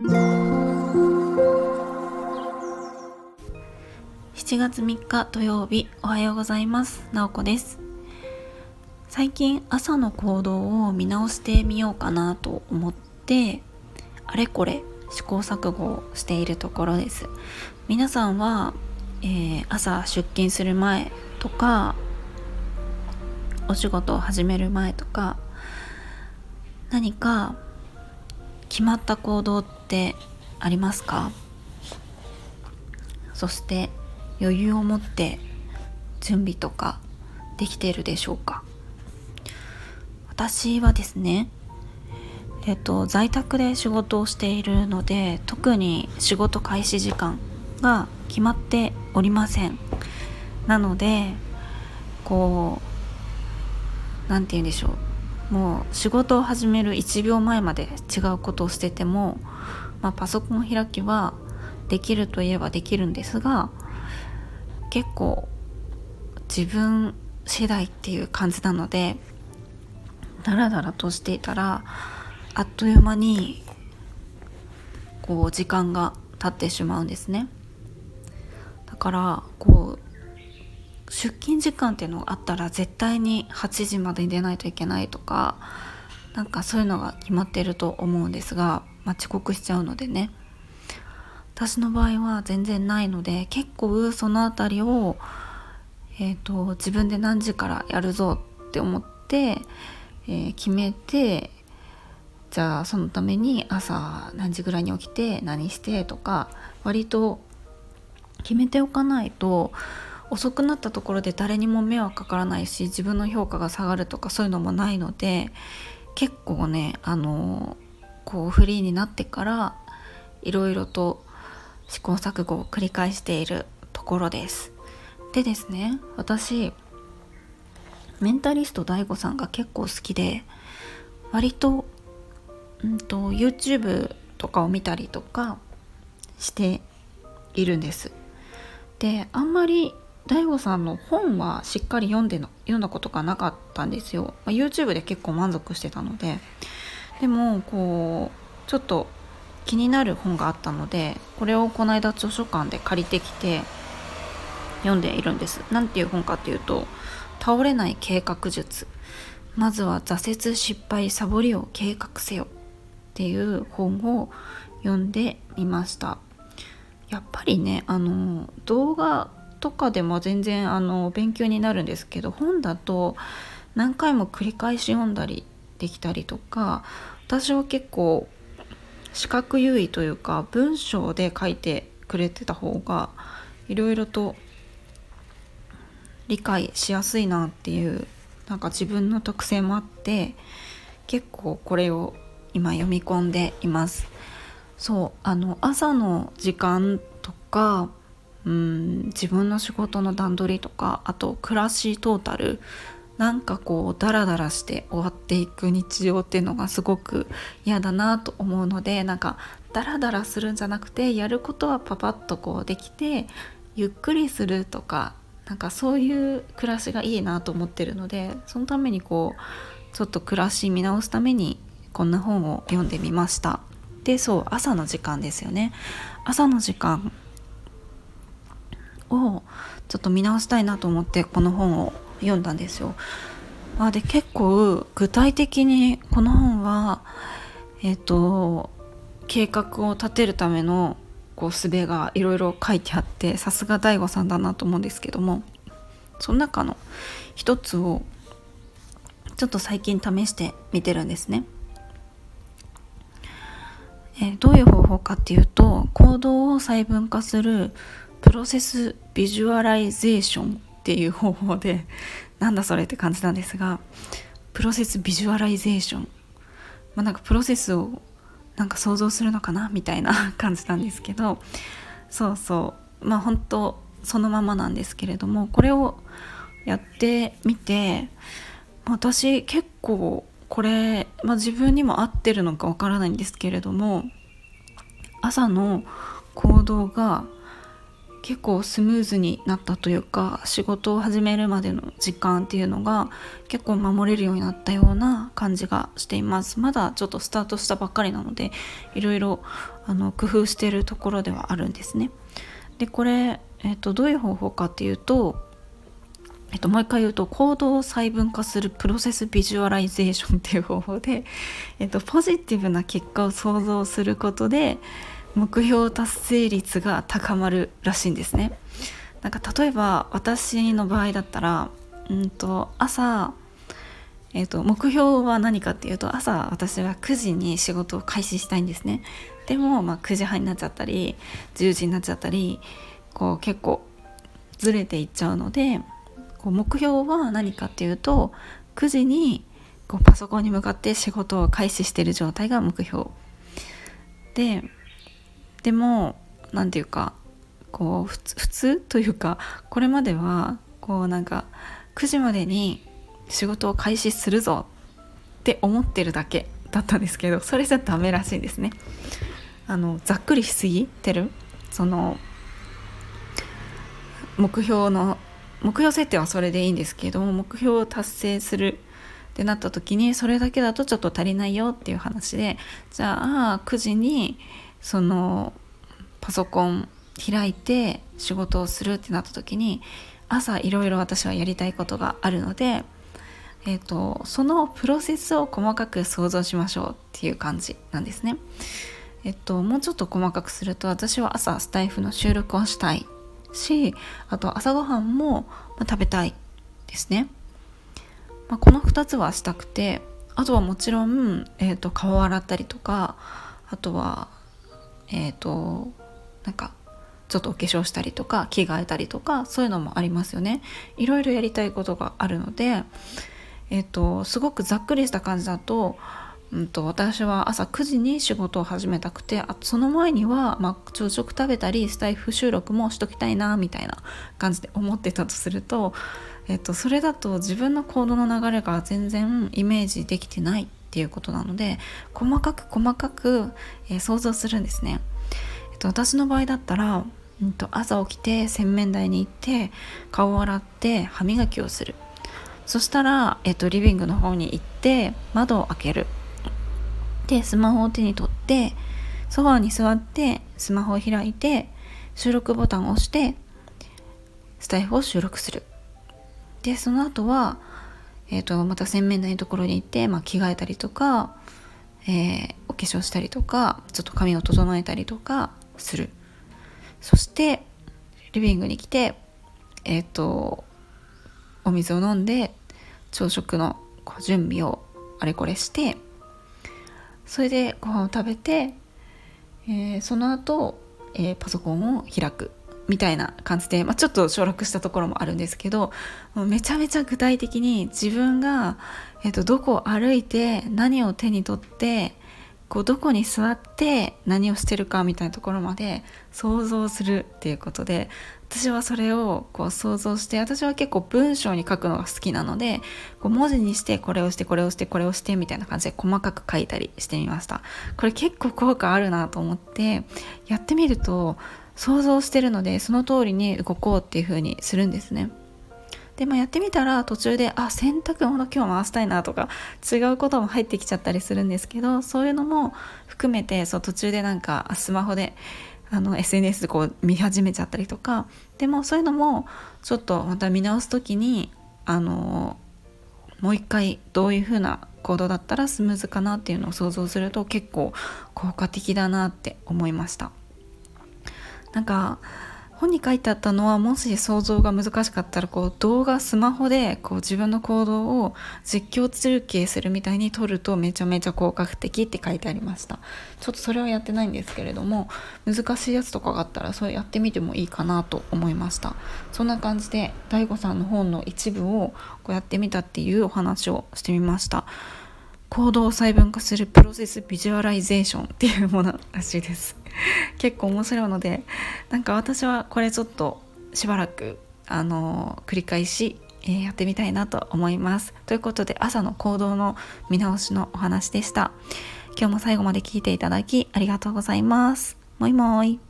7月3日土曜日おはようございます。なおこです。最近朝の行動を見直してみようかなと思ってあれこれ試行錯誤をしているところです。皆さんは、えー、朝出勤する前とかお仕事を始める前とか何か決まった行動ってありますか？そして余裕を持って準備とかできているでしょうか？私はですねえっと在宅で仕事をしているので特に仕事開始時間が決まっておりません。なのでこう何て言うんでしょう。もう仕事を始める1秒前まで違うことをしてても、まあ、パソコン開きはできるといえばできるんですが結構自分次第っていう感じなのでダラダラとしていたらあっという間にこう時間が経ってしまうんですね。だからこう出勤時間っていうのがあったら絶対に8時までに出ないといけないとかなんかそういうのが決まってると思うんですが、まあ、遅刻しちゃうのでね。私の場合は全然ないので結構その辺りを、えーと、自分で何時からやるぞって思って、えー、決めてじゃあそのために朝何時ぐらいに起きて何してとか割と決めておかないと遅くなったところで誰にも迷惑かからないし自分の評価が下がるとかそういうのもないので結構ねあのこうフリーになってからいろいろと試行錯誤を繰り返しているところです。でですね私メンタリスト DAIGO さんが結構好きで割と,、うんと YouTube とかを見たりとかしているんです。であんまり DAIGO さんの本はしっかり読んでの読んだことがなかったんですよ、まあ、YouTube で結構満足してたので。でもこうちょっと気になる本があったのでこれをこの間図書館で借りてきて読んでいるんです。何ていう本かっていうと「倒れない計画術」まずは挫折失敗サボりを計画せよ。っていう本を読んでみました。やっぱりねあの動画とかでも全然あの勉強になるんですけど本だと何回も繰り返し読んだりできたりとか私は結構視覚優位というか文章で書いてくれてた方がいろいろと理解しやすいなっていうなんか自分の特性もあって結構これを今読み込んでいます。そうあの朝の時間とかうん自分の仕事の段取りとかあと暮らしトータルなんかこうダラダラして終わっていく日常っていうのがすごく嫌だなと思うのでなんかダラダラするんじゃなくてやることはパパッとこうできてゆっくりするとかなんかそういう暮らしがいいなと思ってるのでそのためにこうちょっと暮らし見直すためにこんな本を読んでみました。でそう朝の時間ですよね。朝の時間をちょっと見直したいなと思ってこの本を読んだんですよ。あで結構具体的にこの本はえっ、ー、と計画を立てるためのこう術がいろいろ書いてあってさすが DAIGO さんだなと思うんですけどもその中の一つをちょっと最近試してみてるんですね。えー、どういう方法かっていうと行動を細分化するプロセスビジュアライゼーションっていう方法で なんだそれって感じなんですがプロセスビジュアライゼーション。まあなんかプロセスをなんか想像するのかな？みたいな 感じなんですけどそうそう。まあ本当そのままなんですけれどもこれをやってみて私結構これ、まあ、自分にも合ってるのかわからないんですけれども朝の行動が結構スムーズになったというか仕事を始めるまでの時間っていうのが結構守れるようになったような感じがしています。まだちょっとスタートしたばっかりなのでいろいろあの工夫してるところではあるんですね。でこれ、えーと、どういう方法かっていうとえっと、もう一回言うと行動を細分化する process visualization っていう方法で、えっと、ポジティブな結果を想像することで目標達成率が高まるらしいんですね。なんか例えば私の場合だったら、うんと朝、えーと、目標は何かっていうと朝私は9時に仕事を開始したいんですね。でも、まあ、9時半になっちゃったり10時になっちゃったりこう結構ずれていっちゃうのでこう目標は何かっていうと9時にこうパソコンに向かって仕事を開始してる状態が目標ででも何て言うかこう普通というかこれまではこうなんか9時までに仕事を開始するぞって思ってるだけだったんですけどそれじゃダメらしいんですね。あのざっくりしすぎてるその目標の目標設定はそれでいいんですけども目標を達成するってなった時にそれだけだとちょっと足りないよっていう話でじゃあ9時にそのパソコン開いて仕事をするってなった時に朝いろいろ私はやりたいことがあるので、えーと、そのプロセスを細かく想像しましょうっていう感じなんですね。えっと、もうちょっと細かくすると私は朝スタイフの収録をしたいしあと朝ごはんも食べたいですね。まあ、この2つはしたくてあとはもちろん、えーと、顔を洗ったりとかあとはえっ、ー、となんかちょっとお化粧したりとか着替えたりとかそういうのもありますよね。いろいろやりたいことがあるのでえっ、ー、とすごくざっくりした感じだとうんと、私は朝9時に仕事を始めたくてあその前には、まあ、朝食食べたりスタイフ収録もしときたいなみたいな感じで思ってたとすると、えっと、それだと自分の行動の流れが全然イメージできてないっていうことなので細かく細かく、えー、想像するんですね。えっと、私の場合だったら、うんと、朝起きて洗面台に行って顔を洗って歯磨きをする。そしたら、えっと、リビングの方に行って窓を開ける。でスマホを手に取ってソファーに座ってスマホを開いて収録ボタンを押してスタイフを収録する。でその後はえーと、また洗面台のところに行って、まあ、着替えたりとか、えー、お化粧したりとかちょっと髪を整えたりとかする。そしてリビングに来てえっ、ー、とお水を飲んで朝食の準備をあれこれしてそれでご飯を食べて、えー、その後、えー、パソコンを開く。みたいな感じで、まあ、ちょっと省略したところもあるんですけどめちゃめちゃ具体的に自分が、えー、とどこを歩いて何を手に取ってこうどこに座って何をしてるかみたいなところまで想像するっていうことで私はそれをこう想像して私は結構文章に書くのが好きなのでこう文字にしてこれをしてこれをしてこれをしてみたいな感じで細かく書いたりしてみました。これ結構効果あるなと思ってやってみると想像してるのでその通りに動こうっていう風にするんですね。で、まあ、やってみたら途中であ洗濯物今日回したいなとか違うことも入ってきちゃったりするんですけどそういうのも含めてそう途中でなんかスマホであの SNS でこう見始めちゃったりとかでもそういうのもちょっとまた見直す時にあのもう一回どういう風な行動だったらスムーズかなっていうのを想像すると結構効果的だなって思いました。なんか本に書いてあったのはもし想像が難しかったらこう動画スマホでこう自分の行動を実況中継するみたいに撮るとめちゃめちゃ効果的って書いてありました。ちょっとそれはやってないんですけれども難しいやつとかがあったらそれやってみてもいいかなと思いました。そんな感じで DAIGO さんの本の一部をこうやってみたっていうお話をしてみました。行動を細分化する process visualization っていうものらしいです。結構面白いのでなんか私はこれちょっとしばらくあの繰り返し、え、やってみたいなと思います。ということで朝の行動の見直しのお話でした。今日も最後まで聞いていただきありがとうございます。もいもい。